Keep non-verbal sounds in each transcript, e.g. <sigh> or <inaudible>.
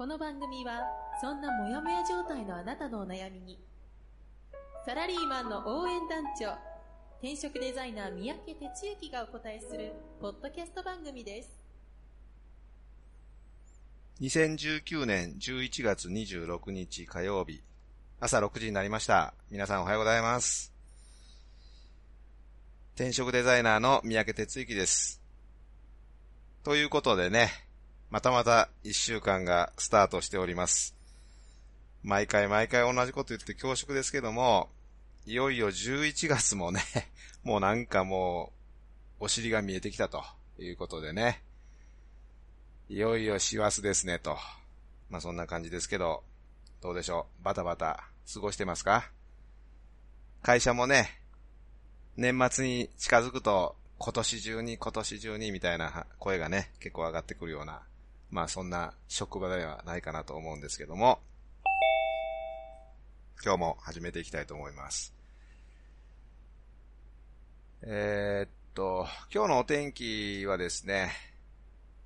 この番組はそんなモヤモヤ状態のあなたのお悩みにサラリーマンの応援団長転職デザイナー三宅哲之がお答えするポッドキャスト番組です。2019年11月26日火曜日朝6時になりました。皆さんおはようございます。転職デザイナーの三宅哲之です。ということでねまたまた一週間がスタートしております。毎回毎回同じこと言って恐縮ですけども、いよいよ11月もね、<laughs> もうなんかもう、お尻が見えてきたということでね、いよいよ師走ですねと。まあそんな感じですけど、どうでしょう？バタバタ過ごしてますか？会社もね、年末に近づくと、今年中に今年中にみたいな声がね、結構上がってくるようなまあそんな職場ではないかなと思うんですけども、今日も始めていきたいと思います。えー、っと、今日のお天気はですね、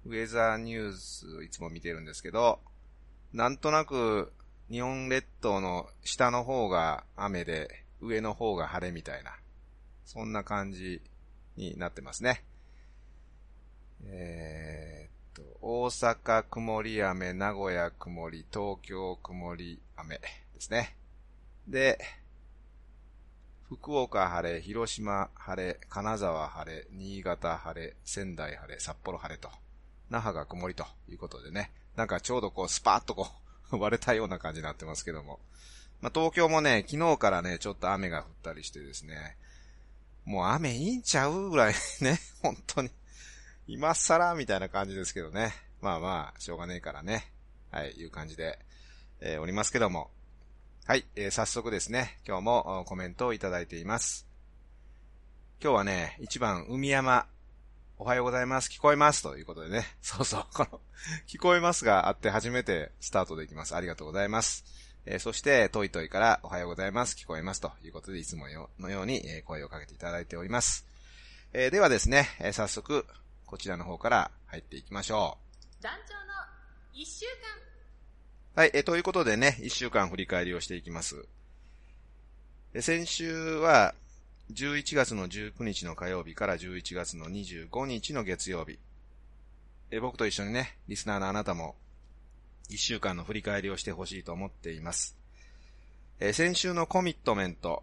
ウェザーニュースいつも見てるんですけど、なんとなく日本列島の下の方が雨で上の方が晴れみたいな、そんな感じになってますね。えー大阪曇り雨、名古屋曇り、東京曇り雨ですね。で、福岡晴れ、広島晴れ、金沢晴れ、新潟晴れ、仙台晴れ、札幌晴れと、那覇が曇りということでね、なんかちょうどこうスパーッとこう <laughs> 割れたような感じになってますけども。まあ、東京もね、昨日からね、ちょっと雨が降ったりしてですね、もう雨いいんちゃうぐらいね、<laughs> 本当に。今更みたいな感じですけどね。まあまあ、しょうがねえからね。はい、いう感じで、えー、おりますけども。はい、えー、早速ですね、今日もコメントをいただいています。今日はね、一番、海山、おはようございます、聞こえます、ということでね。<laughs> そうそう、この、聞こえますがあって初めてスタートできます。ありがとうございます。えー、そして、トイトイから、おはようございます、聞こえます、ということで、いつものように、声をかけていただいております。えー、ではですね、えー、早速、こちらの方から入っていきましょう。団長の一週間。はい、え、ということでね、一週間振り返りをしていきます。え先週は、11月の19日の火曜日から11月の25日の月曜日。え僕と一緒にね、リスナーのあなたも、一週間の振り返りをしてほしいと思っています。え先週のコミットメント、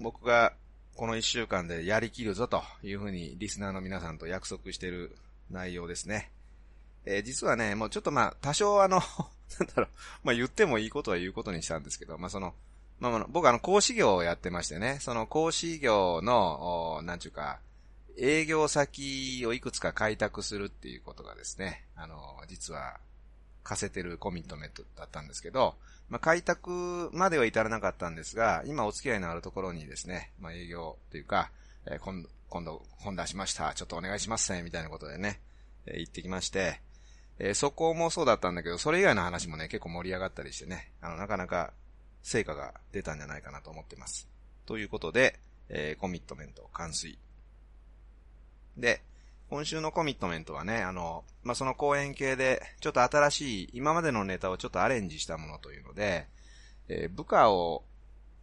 僕がこの一週間でやりきるぞというふうにリスナーの皆さんと約束している内容ですね。えー、実はね、もうちょっとまあ、多少あの、<laughs> なんだろう、まあ言ってもいいことは言うことにしたんですけど、まあその、まあ、僕あの、講師業をやってましてね、その講師業の、なんちゅうか、営業先をいくつか開拓するっていうことがですね、あの、実は、課せてるコミットメントだったんですけど、まあ、開拓までは至らなかったんですが、今お付き合いのあるところにですね、まあ、営業というか、えー、今度、今度本出しました、ちょっとお願いしますね、みたいなことでね、えー、行ってきまして、えー、そこもそうだったんだけど、それ以外の話もね、結構盛り上がったりしてね、あの、なかなか成果が出たんじゃないかなと思ってます。ということで、えコミットメント完遂。で、今週のコミットメントはね、あの、まあ、その講演系で、ちょっと新しい、今までのネタをちょっとアレンジしたものというので、えー、部下を、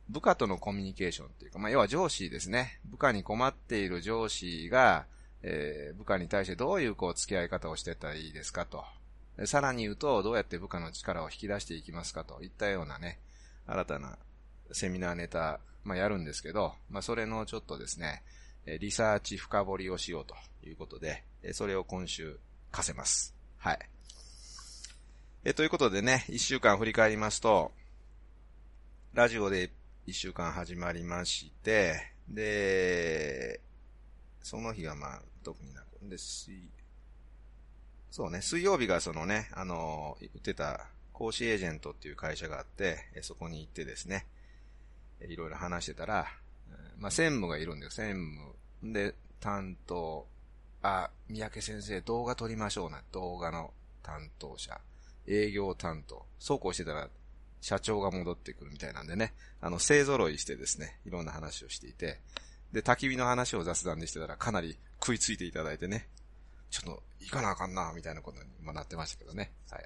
部下とのコミュニケーションっていうか、まあ、要は上司ですね。部下に困っている上司が、えー、部下に対してどういうこう付き合い方をしてたらいいですかと。さらに言うと、どうやって部下の力を引き出していきますかといったようなね、新たなセミナーネタ、まあ、やるんですけど、まあ、それのちょっとですね、リサーチ深掘りをしようということで、それを今週課せます。はい。え、ということでね、一週間振り返りますと、ラジオで一週間始まりまして、で、その日はまあ、特になく、で、水、そうね、水曜日がそのね、あの、言ってた講師エージェントっていう会社があって、そこに行ってですね、いろいろ話してたら、まあ、専務がいるんです専務。で、担当、あ、三宅先生動画撮りましょうな。動画の担当者。営業担当。そうこうしてたら、社長が戻ってくるみたいなんでね、あの、勢揃いしてですね、いろんな話をしていて、で、焚き火の話を雑談でしてたら、かなり食いついていただいてね、ちょっと、行かなあかんな、みたいなことにもなってましたけどね。はい。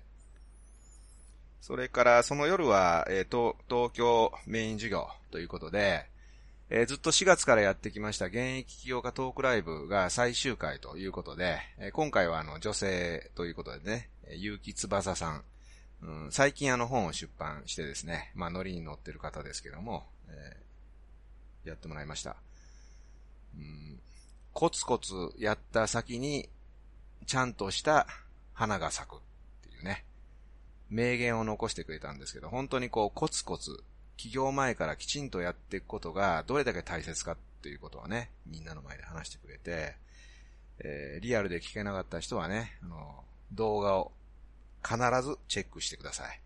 それから、その夜は、えっ、ー、と、東京メイン授業ということで、えー、ずっと4月からやってきました現役起業家トークライブが最終回ということで、えー、今回はあの女性ということでね、結城翼さん、うん、最近あの本を出版してですね、まあノリに乗ってる方ですけども、えー、やってもらいました。うん、コツコツやった先に、ちゃんとした花が咲くっていうね、名言を残してくれたんですけど、本当にこうコツコツ起業前からきちんとやっていくことがどれだけ大切かっていうことはね、みんなの前で話してくれて、えー、リアルで聞けなかった人はね、あの、動画を必ずチェックしてください。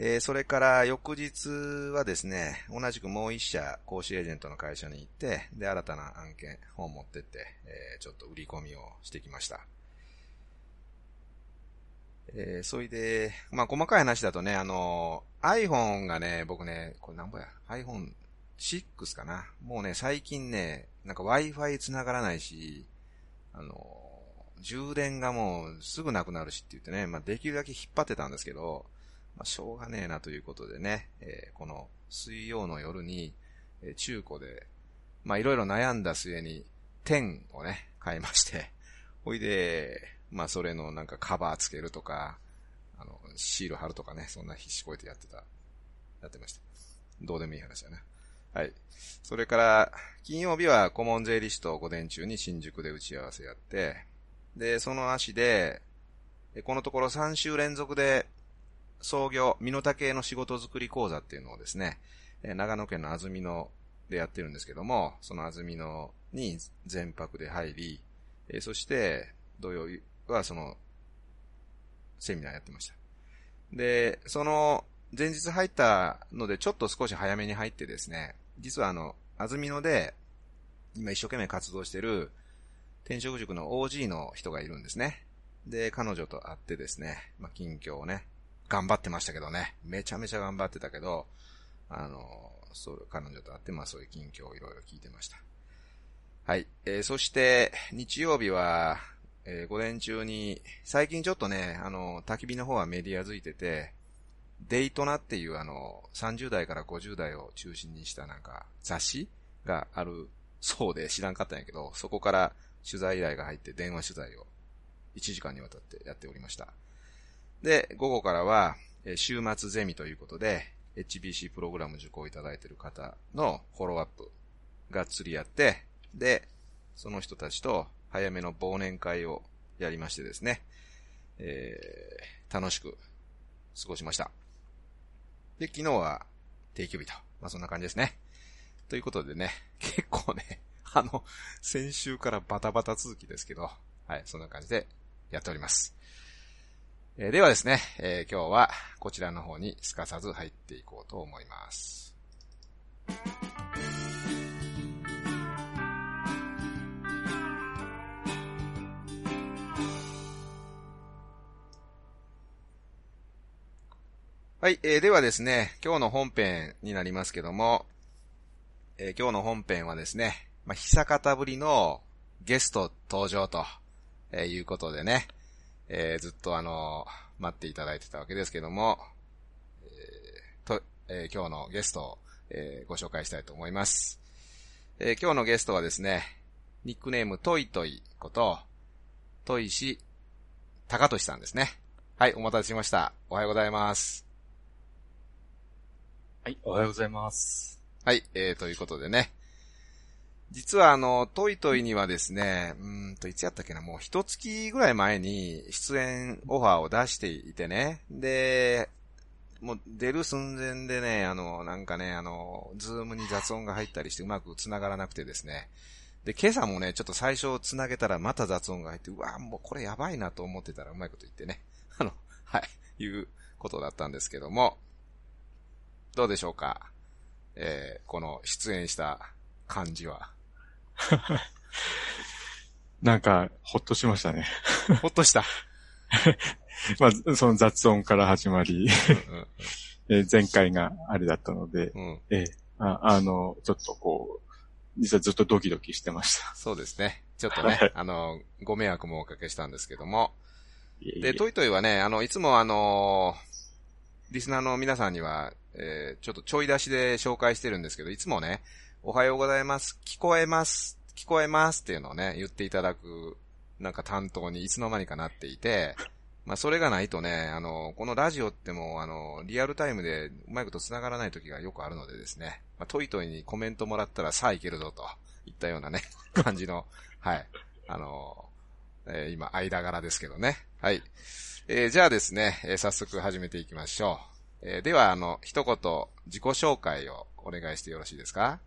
えー、それから翌日はですね、同じくもう一社講師エージェントの会社に行って、で、新たな案件、本を持ってって、えー、ちょっと売り込みをしてきました。えー、それで、まあ、細かい話だとね、あの、iPhone がね、僕ね、これ何ぼや ?iPhone 6かなもうね、最近ね、なんか Wi-Fi 繋がらないし、あの、充電がもうすぐなくなるしって言ってね、まあ、できるだけ引っ張ってたんですけど、まあ、しょうがねえなということでね、えー、この水曜の夜に、えー、中古で、まあ、いろいろ悩んだ末に、10をね、買いまして、ほいで、まあそれのなんかカバーつけるとか、あの、シール貼るとかね、そんな必死こいてやってた、やってました。どうでもいい話だね。はい。それから、金曜日は顧問税理士と午前中に新宿で打ち合わせやって、で、その足で、このところ3週連続で、創業、身の丈の仕事作り講座っていうのをですね、長野県の安曇野でやってるんですけども、その安曇野に全泊で入り、そして、土曜日はその、セミナーやってました。で、その、前日入ったので、ちょっと少し早めに入ってですね、実はあの、安曇野で、今一生懸命活動してる、転職塾の OG の人がいるんですね。で、彼女と会ってですね、まあ、近況をね、頑張ってましたけどね、めちゃめちゃ頑張ってたけど、あの、そう、彼女と会って、まあそういう近況をいろいろ聞いてました。はい。えー、そして、日曜日は、えー、午前中に、最近ちょっとね、あの、焚き火の方はメディア付いてて、デイトナっていうあの、30代から50代を中心にしたなんか雑誌があるそうで知らんかったんやけど、そこから取材依頼が入って電話取材を1時間にわたってやっておりました。で、午後からは、え週末ゼミということで、HBC プログラム受講いただいている方のフォローアップが釣り合って、で、その人たちと早めの忘年会をやりましてですね、えー、楽しく過ごしました。で、昨日は定休日と。まあ、そんな感じですね。ということでね、<laughs> 結構ね、<laughs> あの、先週からバタバタ続きですけど、はい、そんな感じでやっております。えー、ではですね、えー、今日はこちらの方にすかさず入っていこうと思います。はい、えー、ではですね、今日の本編になりますけども、えー、今日の本編はですね、まあ、久方ぶりのゲスト登場と、えー、いうことでね、えー、ずっとあのー、待っていただいてたわけですけども、えー、と、えー、今日のゲストを、えー、ご紹介したいと思います。えー、今日のゲストはですね、ニックネームトイトイこと、トイシ孝俊さんですね。はい、お待たせしました。おはようございます。はい、おはようございます。はい、えー、ということでね。実はあの、トイトイにはですね、うんと、いつやったっけな、もう一月ぐらい前に出演オファーを出していてね。で、もう出る寸前でね、あの、なんかね、あの、 Zoom に雑音が入ったりしてうまく繋がらなくてですね。で、今朝もね、ちょっと最初繋げたらまた雑音が入って、うわもうこれやばいなと思ってたらうまいこと言ってね。あの、はい、いうことだったんですけども、どうでしょうか？えー、この出演した感じは。<laughs> なんか、ほっとしましたね。<laughs> ほっとした？<laughs> まあ、その雑音から始まり、え前回があれだったので、うん、えああの、ちょっとこう、実はずっとドキドキしてました。そうですね。ちょっとね、あの、ご迷惑もおかけしたんですけども。で、トイトイはね、あの、いつもあの、リスナーの皆さんには、えー、ちょっとちょい出しで紹介してるんですけど、いつもね、おはようございます、聞こえます、聞こえますっていうのをね、言っていただく、なんか担当にいつの間にかなっていて、まあ、それがないとね、あの、このラジオっても、あの、リアルタイムでうまいこと繋がらない時がよくあるのでですね、まあ、トイトイにコメントもらったらさあいけるぞと、いったようなね、<laughs> 感じの、はい、あの、えー、今、間柄ですけどね。はい。えー、じゃあですね、えー、早速始めていきましょう。えー、では、あの、一言、自己紹介をお願いしてよろしいですか？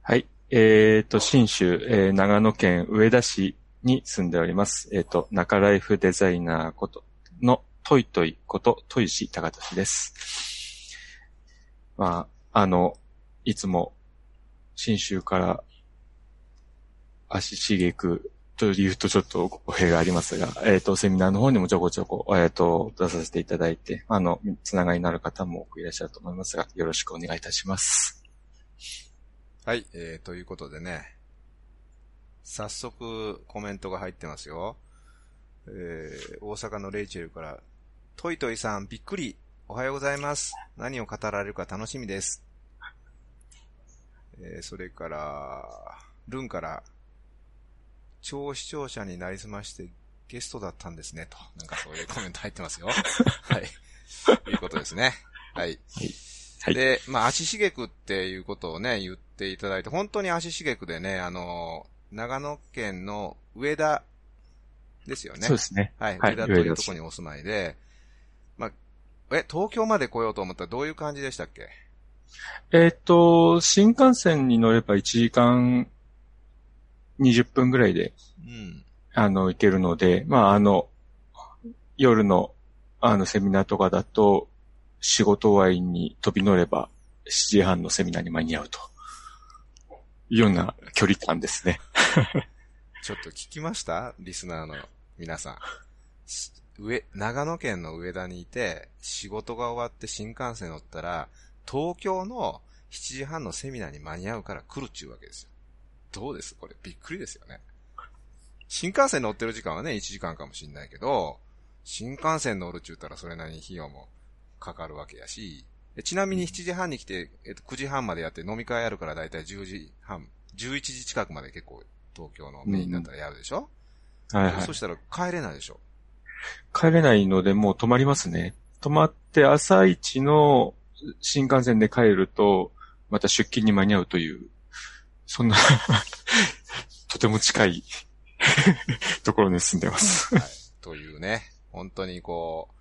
はい。えっ、と、新州、えー、長野県上田市に住んでおります。えっ、と、中ライフデザイナーことのトイトイことトイシ高俊です。まあ、あの、いつも、新州から足しげくというとちょっと語弊がありますが、えっ、ー、と、セミナーの方にもちょこちょこ、えっ、ー、と、出させていただいて、あの、つながりになる方も多くいらっしゃると思いますが、よろしくお願いいたします。はい、えー、ということでね、早速コメントが入ってますよ。えー、大阪のレイチェルから、トイトイさんびっくり、おはようございます。何を語られるか楽しみです。えー、それから、ルンから、超視聴者になりすましてゲストだったんですね、と。なんかそういうコメント入ってますよ。<laughs> はい。ということですね。はい。はい。で、まあ、足しげくっていうことをね、言っていただいて、本当に足しげくでね、あの、長野県の上田ですよね。そうですね。はい。上田というところにお住まいで、まあ、え、東京まで来ようと思ったらどういう感じでしたっけ？えっ、と、新幹線に乗れば1時間20分ぐらいで、うん、あの、行けるので、まあ、あの、夜の、あの、セミナーとかだと、仕事終わりに飛び乗れば、7時半のセミナーに間に合うと。いうような距離感ですね。<laughs> ちょっと聞きました？リスナーの皆さん。上、長野県の上田にいて、仕事が終わって新幹線乗ったら、東京の7時半のセミナーに間に合うから来るっちゅうわけですよ。どうです？これびっくりですよね。新幹線乗ってる時間はね、1時間かもしんないけど、新幹線乗るっちゅったらそれなりに費用もかかるわけやし、ちなみに7時半に来て、えっと、9時半までやって飲み会あるからだいたい10時半、11時近くまで結構東京のメインだったらやるでしょ、うん、はいはい。そしたら帰れないでしょ？帰れないのでもう泊まりますね。泊まって朝一の新幹線で帰ると、また出勤に間に合うというそんな <laughs> とても近い <laughs> ところに住んでます、はい。というね、本当にこう、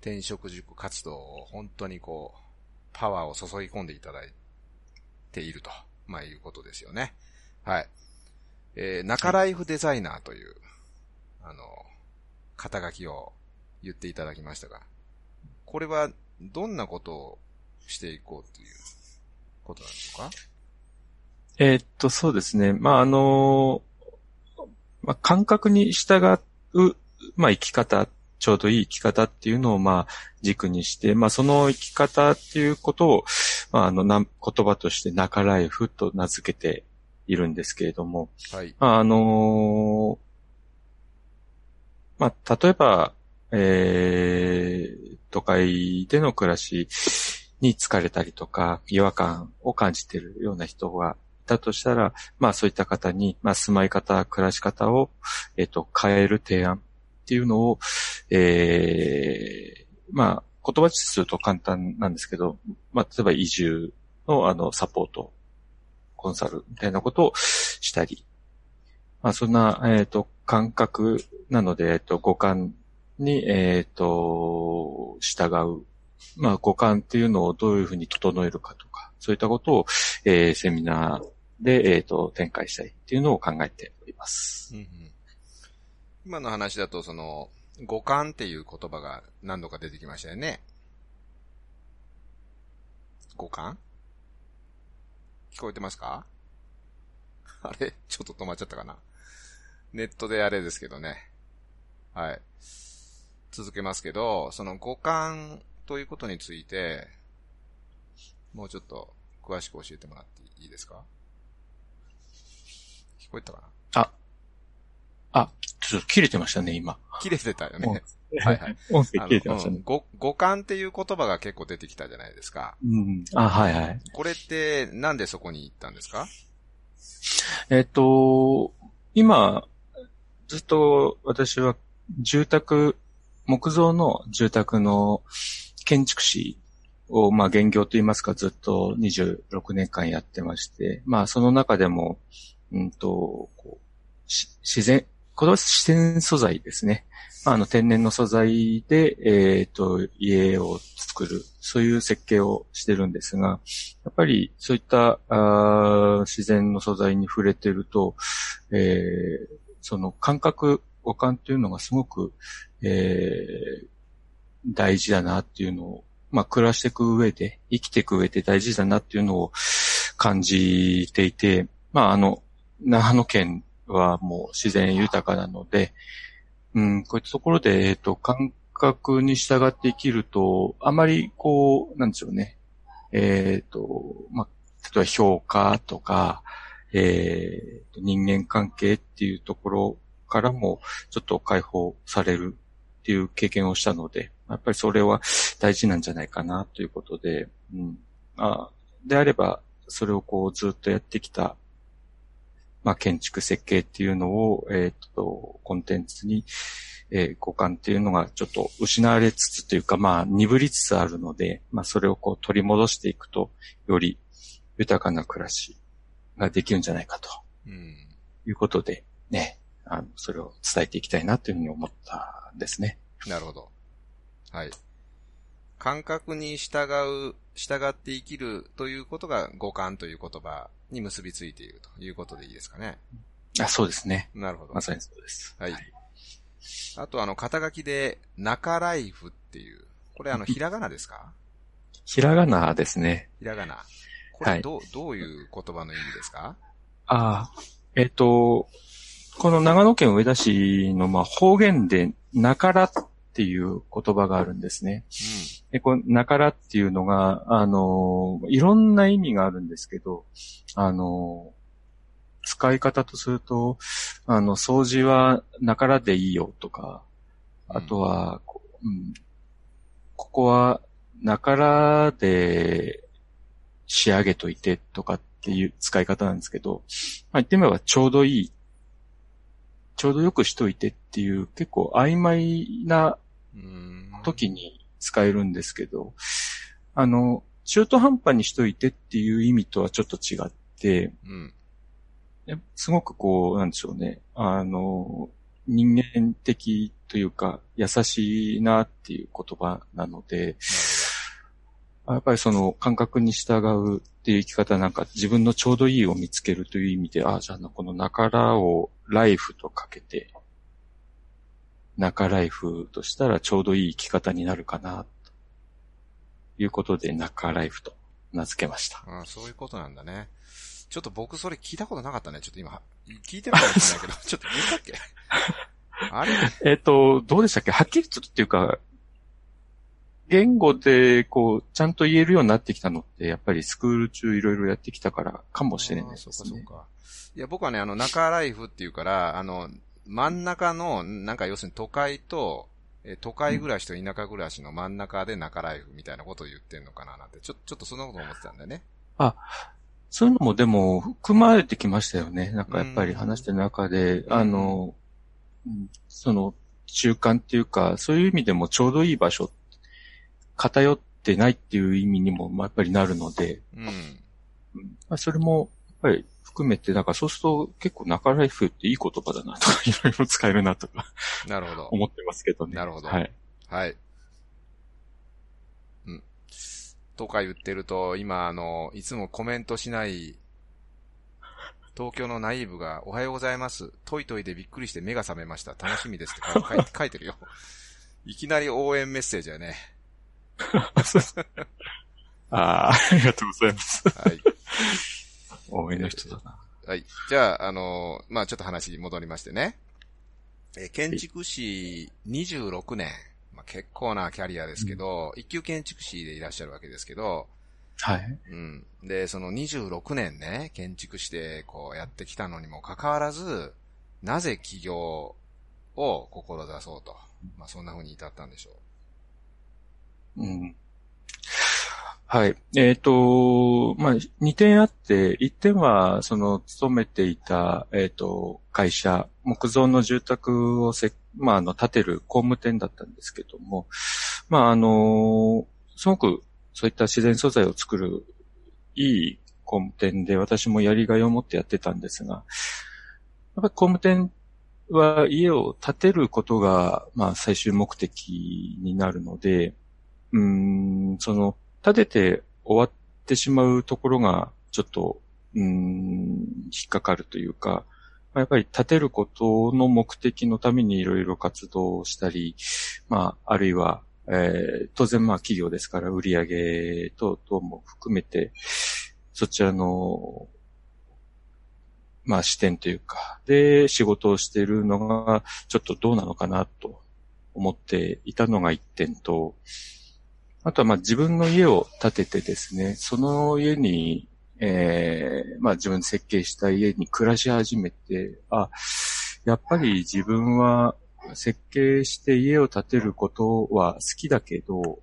転職塾活動を本当にこう、パワーを注ぎ込んでいただいていると、まあいうことですよね。はい。えー、中ライフデザイナーという、あの、肩書きを言っていただきましたが、これはどんなことをしていこうということなんでしょうか？えー、っと、そうですね。まあ、あのまあ、感覚に従う、まあ、生き方、ちょうどいい生き方っていうのを、まあ、軸にして、まあ、その生き方っていうことを、まあ、あの、な言葉として中ライフと名付けているんですけれども、はい。まあ、あのまあ、例えば、えー、都会での暮らしに疲れたりとか、違和感を感じているような人がだとしたら、まあそういった方に、まあ住まい方、暮らし方を、えっ、と、変える提案っていうのを、ええー、まあ言葉にすると簡単なんですけど、まあ例えば移住のあのサポート、コンサルみたいなことをしたり、まあそんな、えっ、ー、と、感覚なので、えっ、と、五感に、えっ、と、従う。まあ五感っていうのをどういうふうに整えるかとか、そういったことを、えー、セミナーで、えっ、ー、と、展開したいっていうのを考えております。うんうん、今の話だと、その、五感っていう言葉が何度か出てきましたよね。五感？聞こえてますか？<laughs> あれ？ちょっと止まっちゃったかな？ネットであれですけどね。はい。続けますけど、その五感ということについて、もうちょっと詳しく教えてもらっていいですか？聞こえたかな？あ、あ、ちょっと切れてましたね、今。切れてたよね。<laughs> はいはい。音声切れてましたね。五、五感っていう言葉が結構出てきたじゃないですか。うん。あ、はいはい。これってなんでそこに行ったんですか？えっと、今、ずっと私は住宅、木造の住宅の建築士を、まあ、現業と言いますか、ずっと26年間やってまして、まあ、その中でも、うんと、こう自然、これは自然素材ですね。まあ、あの、天然の素材で、えっ、ー、と、家を作る、そういう設計をしてるんですが、やっぱりそういったあ自然の素材に触れてると、えー、その感覚、五感っていうのがすごく、えー、大事だなっていうのを、まあ、暮らしていく上で、生きていく上で大事だなっていうのを感じていて、まあ、あの、長野県はもう自然豊かなので、うん、こういったところで、えっ、と、感覚に従って生きると、あまりこう、なんでしょうね。えっ、と、まあ、例えば評価とか、えー、人間関係っていうところからも、ちょっと解放されるっていう経験をしたので、やっぱりそれは大事なんじゃないかなということで、うん。あであれば、それをこうずっとやってきたまあ、建築設計っていうのを、えっ、ー、と、コンテンツに、えー、互換っていうのがちょっと失われつつというか、まあ、鈍りつつあるので、まあ、それをこう取り戻していくと、より豊かな暮らしができるんじゃないかと。うん。いうことで、ね、あの、それを伝えていきたいなというふうに思ったんですね。なるほど。はい。感覚に従う、従って生きるということが五感という言葉に結びついているということでいいですかね。あ、そうですね。なるほど。まさにそうです。はい。はい、あと、あの、肩書きで、中ライフっていう、これあの、<laughs> ひらがなですか？ひらがなですね。ひらがな。これどう、はい、どういう言葉の意味ですか？ああ、えっ、ー、と、この長野県上田市の、まあ、方言で、なからっていう言葉があるんですね。うん、で、このなからっていうのが、あの、いろんな意味があるんですけど、あの、使い方とすると、あの、掃除はなからでいいよとか、あとは、うん、ここはなからで仕上げといてとかっていう使い方なんですけど、まあ、言ってみればちょうどいい、ちょうどよくしといてっていう結構曖昧な時に使えるんですけど、あの、中途半端にしといてっていう意味とはちょっと違って、うん、すごくこう、なんでしょうね、あの、人間的というか、優しいなっていう言葉なので、やっぱりその感覚に従うっていう生き方なんか自分のちょうどいいを見つけるという意味で、ああ、じゃあこの中らをライフとかけて、中ライフとしたらちょうどいい生き方になるかな、ということで中ライフと名付けました。ああそういうことなんだね。ちょっと僕それ聞いたことなかったね。ちょっと今、聞いてるかもしれないけど、ちょっと言ったっけ？<laughs> あれ？えっと、どうでしたっけ？はっきりとっていうか、言語で、こう、ちゃんと言えるようになってきたのって、やっぱりスクール中いろいろやってきたからかもしれないですね。そうか、そうか。いや、僕はね、あの、中ライフっていうから、あの、真ん中の、なんか要するに都会と、え都会暮らしと田舎暮らしの真ん中で中ライフみたいなことを言ってんのかななんて、ちょ、ちょっとそんなこと思ってたんだよね。あ、そういうのもでも含まれてきましたよね。なんかやっぱり話してる中で、あの、その中間っていうか、そういう意味でもちょうどいい場所、偏ってないっていう意味にもやっぱりなるので、うん、まあ、それもやっぱり含めて、だからそうすると結構中ライフっていい言葉だなとか、<laughs> いろいろ使えるなとかなるほど。思ってますけどね。なるほど。はい。はい。うん。とか言ってると、今、あの、いつもコメントしない東京のナイーブが、おはようございます。トイトイでびっくりして目が覚めました。楽しみですって書い <laughs> 書い書いてるよ。いきなり応援メッセージやね。<laughs> ああ、ありがとうございます。はい。応援の人だな。はい。じゃあ、あのーまあちょっと話に戻りましてね。えー建築士26年。まあ結構なキャリアですけど、一級建築士でいらっしゃるわけですけど、はい。うん。で、その26年ね、建築士でこうやってきたのにもかかわらず、なぜ起業を志そうと。まあそんな風に至ったんでしょうん。はい。えっ、と、まあ、2点あって、1点は、その、勤めていた、えっ、と、会社、木造の住宅をせ、まあ、あの、建てる工務店だったんですけども、まあ、あの、すごく、そういった自然素材を作る、いい工務店で、私もやりがいを持ってやってたんですが、やっぱり工務店は家を建てることが、まあ、最終目的になるので、うん、その、立てて終わってしまうところが、ちょっと、うーん、引っかかるというか、やっぱり立てることの目的のためにいろいろ活動をしたり、まあ、あるいは、えー当然まあ企業ですから売り上げ等々も含めて、そちらの、まあ視点というか、で仕事をしているのがちょっとどうなのかなと思っていたのが一点と、あとはまあ自分の家を建ててですね、その家に、えーまあ自分設計した家に暮らし始めて、あ、やっぱり自分は設計して家を建てることは好きだけど、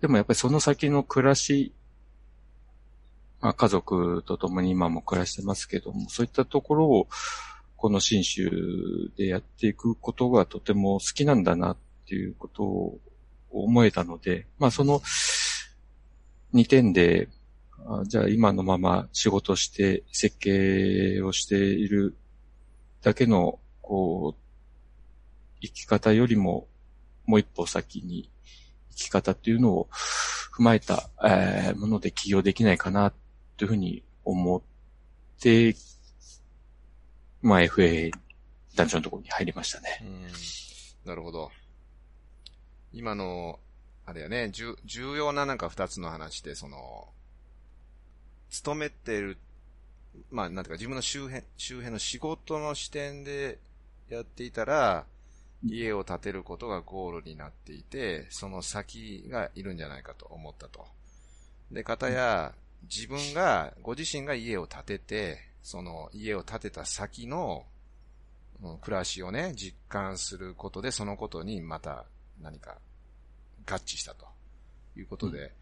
でもやっぱりその先の暮らし、まあ家族と共に今も暮らしてますけども、そういったところをこの新州でやっていくことがとても好きなんだなっていうことを思えたので、まあその2点で、あじゃあ今のまま仕事して設計をしているだけの、こう、生き方よりももう一歩先に生き方っていうのを踏まえた、えーもので起業できないかなというふうに思って、まあ FA 団長のところに入りましたね。なるほど。今の、あれやね、重重要ななんか二つの話で、その、勤めてる、まあ、なんていうか自分の周辺、周辺の仕事の視点でやっていたら、家を建てることがゴールになっていて、その先がいるんじゃないかと思ったと。で、かたや、自分が、ご自身が家を建てて、その家を建てた先の、うん暮らしをね、実感することで、そのことにまた何か合致したということで、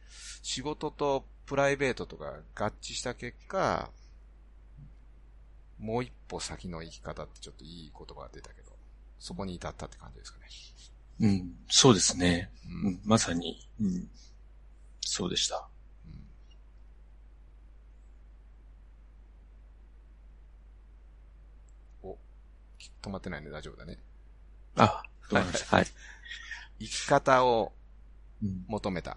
仕事とプライベートとか合致した結果、もう一歩先の生き方ってちょっといい言葉が出たけど、そこに至ったって感じですかね。うん、そうですね。ううんん、まさに、うん、そうでした。お、止まってないんで大丈夫だね。あ、どうもです。はい。生き方をうん求めた。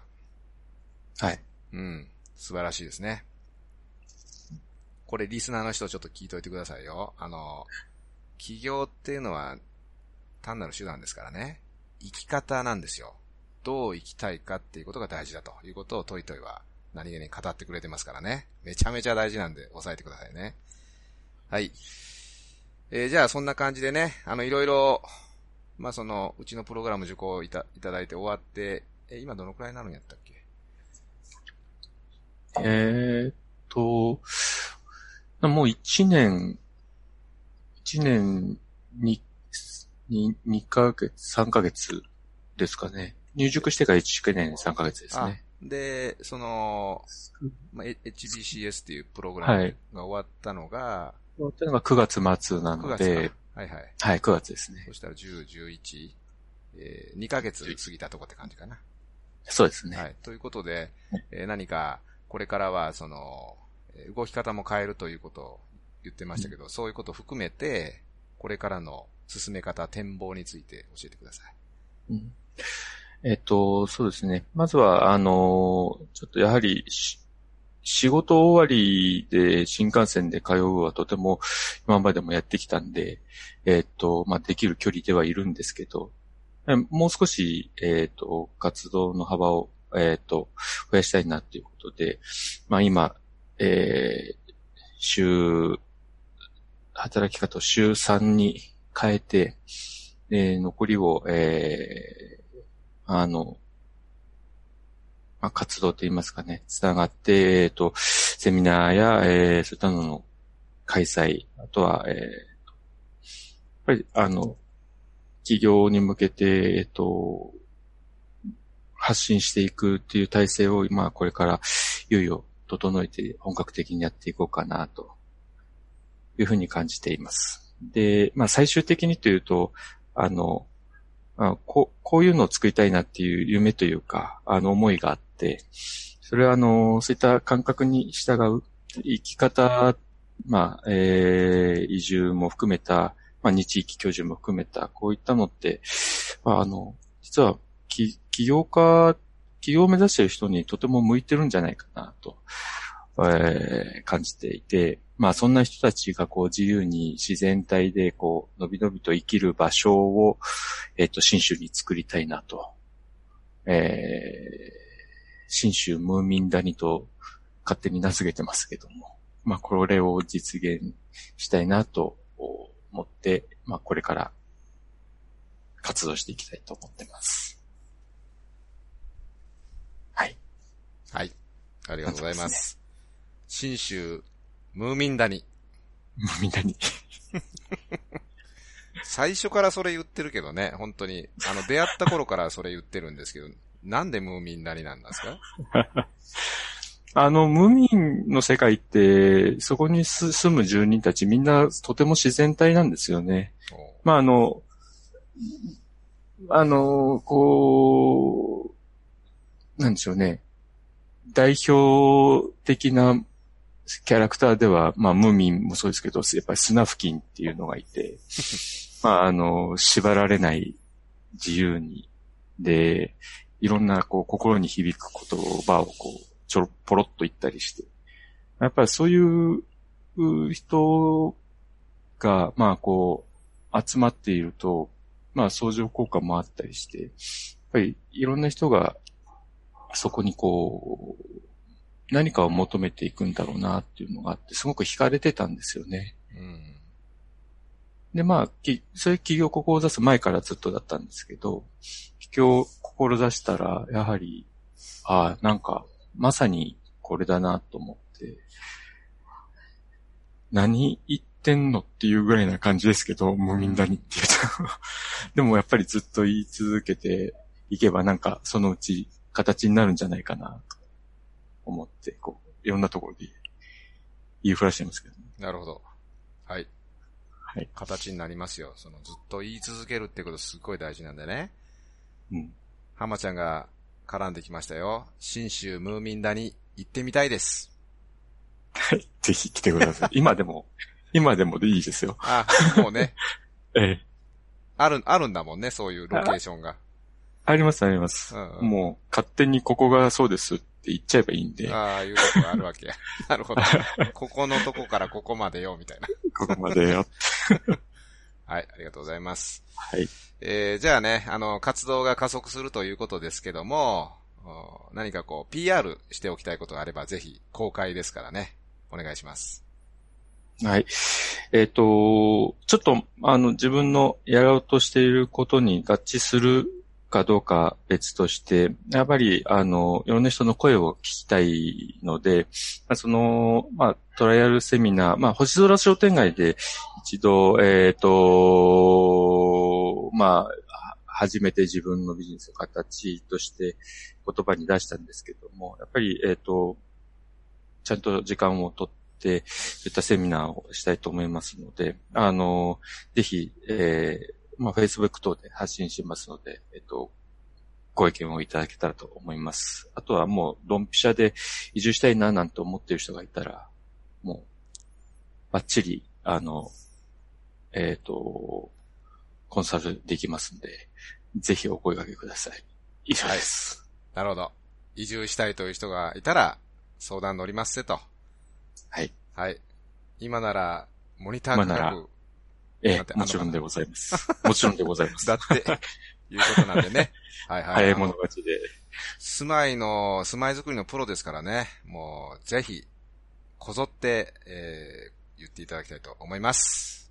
はい。うん。素晴らしいですね。これリスナーの人ちょっと聞いといてくださいよ。あの、起業っていうのは単なる手段ですからね。生き方なんですよ。どう生きたいかっていうことが大事だということをトイトイは何気に語ってくれてますからね。めちゃめちゃ大事なんで押さえてくださいね。はい。えーじゃあそんな感じでね、あの、いろいろ、まあ、その、うちのプログラム受講いたいただいて終わって、え、今どのくらいになるんやったっけ？えーっと、もう一年、一年に、に、二ヶ月、三ヶ月ですかね。入塾してから一年三ヶ月ですね。あで、その、まあ、H- HBCS っていうプログラムはいが終わったのが、終わったのが9月末な9月ので、か。はいはい。はい、9月ですねそ。したら10、11、えー、2ヶ月過ぎたとこって感じかな。そうですね。はい。ということで、えー何か、これからは、その、えー動き方も変えるということを言ってましたけど、そういうことを含めて、これからの進め方、展望について教えてください。うんえっと、そうですね。まずは、あの、ちょっとやはりし、仕事終わりで新幹線で通うはとても今までもやってきたんで、えっ、と、まあ、できる距離ではいるんですけど、もう少し、えっ、と、活動の幅を、えっ、と、増やしたいなということで、まあ、今、えー、週、働き方を週3に変えて、えー、残りを、えー、あの、まあ、活動といいますかね、つながって、えっ、ー、と、セミナーや、えー、そういったのの開催、あとは、えー、やっぱり、あの、企業に向けて、えっ、ー、と、発信していくっていう体制を、まあ、これから、いよいよ整えて本格的にやっていこうかな、というふうに感じています。で、まあ、最終的にというと、あの、あここういうのを作りたいなっていう夢というか、あの思いがあって、それはあの、そういった感覚に従う生き方、まあ、えー、移住も含めた、まあ、日域居住も含めた、こういったのって、まあ、あの、実は、起業家、起業を目指している人にとても向いてるんじゃないかなと、えー、感じていて、まあそんな人たちがこう自由に自然体でこう、のびのびと生きる場所を、えっ、ー、と、新州に作りたいなと。えー、新州ムーミン谷と勝手に名付けてますけども。まあこれを実現したいなと思って、まあこれから活動していきたいと思ってます。はい。はい。ありがとうございます。新州ムーミン谷。ムーミン谷。<laughs> 最初からそれ言ってるけどね、本当に。あの、出会った頃からそれ言ってるんですけど、なんでムーミン谷なんですか？あの、ムーミンの世界って、そこに住む住人たちみんなとても自然体なんですよね。まあ、あの、あの、こう、なんでしょうね。代表的なキャラクターでは、まあ、ムーミンもそうですけど、やっぱりスナフキンっていうのがいて、<laughs> まあ、あの、縛られない自由に、で、いろんな、こう、心に響く言葉を、こう、ちょろ、ぽろっと言ったりして、やっぱりそういう人が、まあ、こう、集まっていると、まあ、相乗効果もあったりして、やっぱりいろんな人が、そこにこう、何かを求めていくんだろうなっていうのがあって、すごく惹かれてたんですよね。うん、で、まあ、き、そういう企業を志す前からずっとだったんですけど、起業を志したら、やはり、ああ、なんか、まさにこれだなと思って、何言ってんのっていうぐらいな感じですけど、無民だにって言うと。<laughs> でもやっぱりずっと言い続けていけばなんかそのうち形になるんじゃないかなと思って、こう、いろんなところで言いふらしてますけど、ね、なるほど。はい。はい。形になりますよ。その、ずっと言い続けるってことすっごい大事なんでね。うん。浜ちゃんが絡んできましたよ。新州ムーミンダに行ってみたいです。はい。ぜひ来てください。<laughs> 今でも、今でもでいいですよ。あ、もうね。<laughs> ええ。ある、あるんだもんね、そういうロケーションが。あります、あります。うんうん、もう、勝手にここがそうですって言っちゃえばいいんで。ああ、いうとこがあるわけ。なるほど。ここのとこからここまでよ、みたいな。<laughs> ここまでよ。はい、ありがとうございます。はい。えー、じゃあね、あの、活動が加速するということですけども、何かこう、PR しておきたいことがあれば、ぜひ、公開ですからね。お願いします。はい。えっ、ー、と、ちょっと、あの、自分のやろうとしていることに合致するかどうか別として、やっぱり、あの、いろんな人の声を聞きたいので、その、まあ、トライアルセミナー、まあ、星空商店街で一度、えっ、ー、と、まあ、初めて自分のビジネスの形として言葉に出したんですけども、やっぱり、えっ、ー、と、ちゃんと時間をとって、そういったセミナーをしたいと思いますので、あの、ぜひ、えー、まあ、Facebook 等で発信しますので、えっと、ご意見をいただけたらと思います。あとはもう、ドンピシャで移住したいななんて思っている人がいたら、もう、バッチリ、あの、えっ、ー、と、コンサルできますんで、ぜひお声掛けください。以上です。はい。なるほど。移住したいという人がいたら、相談乗りますせと。はい。はい。今なら、モニター価格、ええもちろんでございます。<laughs> もちろんでございます。だって、いうことなんでね。<laughs> はいはい。早い者勝ちで。住まいの、住まい作りのプロですからね。もう、ぜひ、こぞって、えー、言っていただきたいと思います。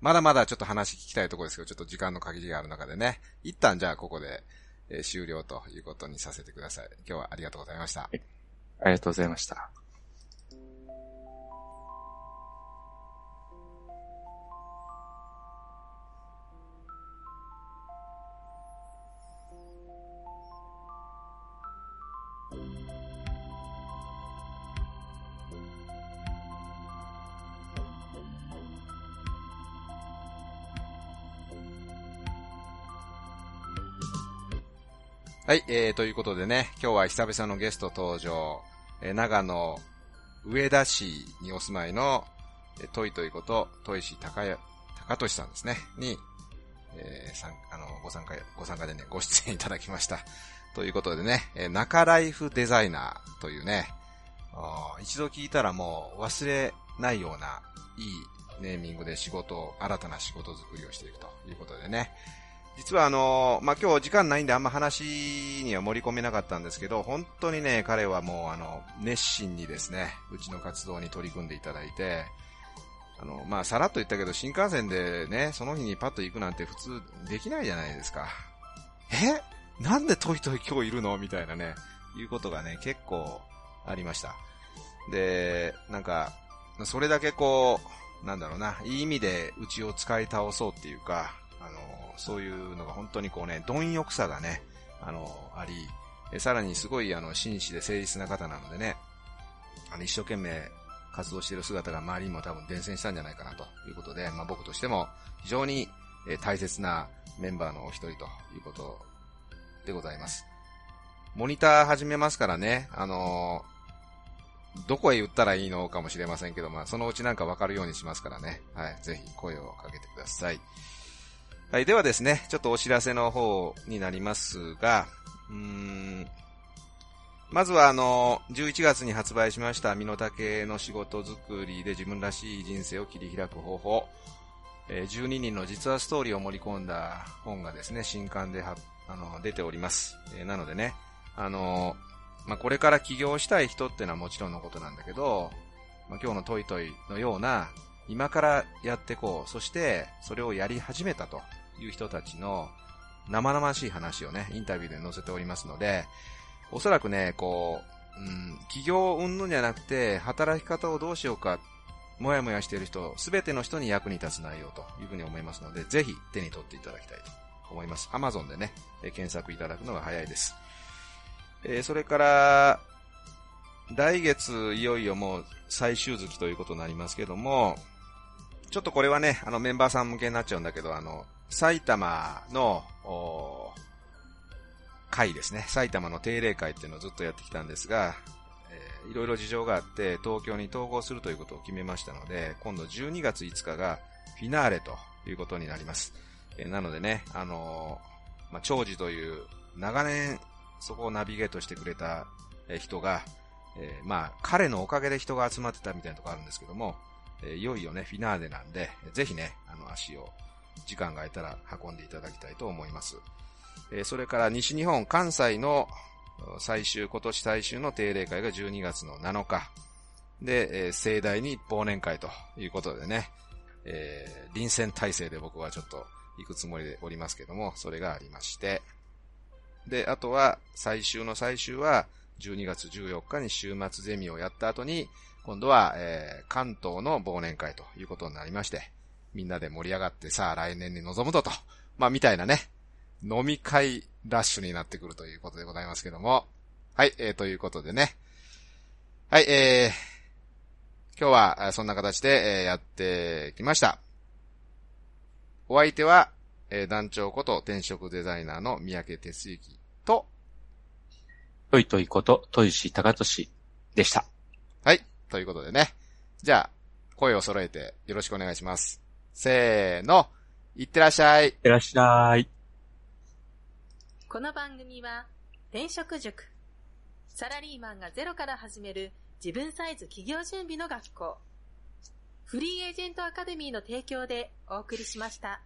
まだまだちょっと話聞きたいところですけど、ちょっと時間の限りがある中でね。一旦じゃあここで、えー終了ということにさせてください。今日はありがとうございました。ありがとうございました。はい、えー、ということでね、今日は久々のゲスト登場、えー長野上田市にお住まいの、えー、トイトイこと、トイシ高や、高俊さんですね、に、えー、さん、あの、ご参加、ご参加でね、ご出演いただきました。ということでね、えー中ライフデザイナーというね、一度聞いたらもう忘れないような、いいネーミングで仕事を、新たな仕事作りをしていくということでね、実はあの、まあ、今日時間ないんであんま話には盛り込めなかったんですけど、本当にね、彼はもうあの、熱心にですね、うちの活動に取り組んでいただいて、あの、まあ、さらっと言ったけど、新幹線でね、その日にパッと行くなんて普通できないじゃないですか。え？なんでトイトイ今日いるの？みたいなね、いうことがね、結構ありました。で、なんか、それだけこう、なんだろうな、いい意味でうちを使い倒そうっていうか、あの、そういうのが本当にこうね、貪欲さがね、あの、あり、さらにすごいあの、紳士で誠実な方なのでね、あの、一生懸命活動している姿が周りにも多分伝染したんじゃないかなということで、まあ僕としても非常に大切なメンバーのお一人ということでございます。モニター始めますからね、あのどこへ言ったらいいのかもしれませんけど、まあ、そのうちなんかわかるようにしますからね。はい。ぜひ声をかけてください。はい。ではですね、ちょっとお知らせの方になりますが、うーん、まずはあの、11月に発売しました身の丈の仕事作りで自分らしい人生を切り開く方法。え12人の実話ストーリーを盛り込んだ本がですね、新刊であの出ております。えなのでね、あのまあ、これから起業したい人っていうのはもちろんのことなんだけど、まあ、今日のトイトイのような、今からやってこう、そしてそれをやり始めたという人たちの生々しい話をね、インタビューで載せておりますので、おそらくね、こう、うん、起業云々じゃなくて、働き方をどうしようか、もやもやしている人、すべての人に役に立つ内容というふうに思いますので、ぜひ手に取っていただきたいと思います。Amazon でね、検索いただくのが早いです。えーそれから、来月いよいよもう最終月ということになりますけども、ちょっとこれはね、あのメンバーさん向けになっちゃうんだけど、あの、埼玉の、会ですね。埼玉の定例会っていうのをずっとやってきたんですが、えーいろいろ事情があって東京に統合するということを決めましたので、今度12月5日がフィナーレということになります。えーなのでね、あのーまあ、長寿という長年そこをナビゲートしてくれた人が、えーまあ、彼のおかげで人が集まってたみたいなとこあるんですけども、えーいよいよね、フィナーレなんで、ぜひね、あの、足を、時間が空いたら運んでいただきたいと思います。えーそれから西日本、関西の最終、今年最終の定例会が12月の7日。で、えー盛大に忘年会ということでね、えー臨戦態勢で僕はちょっと行くつもりでおりますけども、それがありまして、で、あとは最終の最終は12月14日に週末ゼミをやった後に、今度は、えー関東の忘年会ということになりまして、みんなで盛り上がってさあ来年に臨むぞと、まあみたいなね、飲み会ラッシュになってくるということでございますけども。はい、えー、ということでね。はい、えー、今日はそんな形で、えーやってきました。お相手は、えー団長こと転職デザイナーの三宅哲之と、トイトイこと、トイシ高俊でした。はい、ということでね。じゃあ、声を揃えてよろしくお願いします。せーの、いってらっしゃい。いってらっしゃい。この番組は転職塾サラリーマンがゼロから始める自分サイズ企業準備の学校。フリーエージェントアカデミーの提供でお送りしました。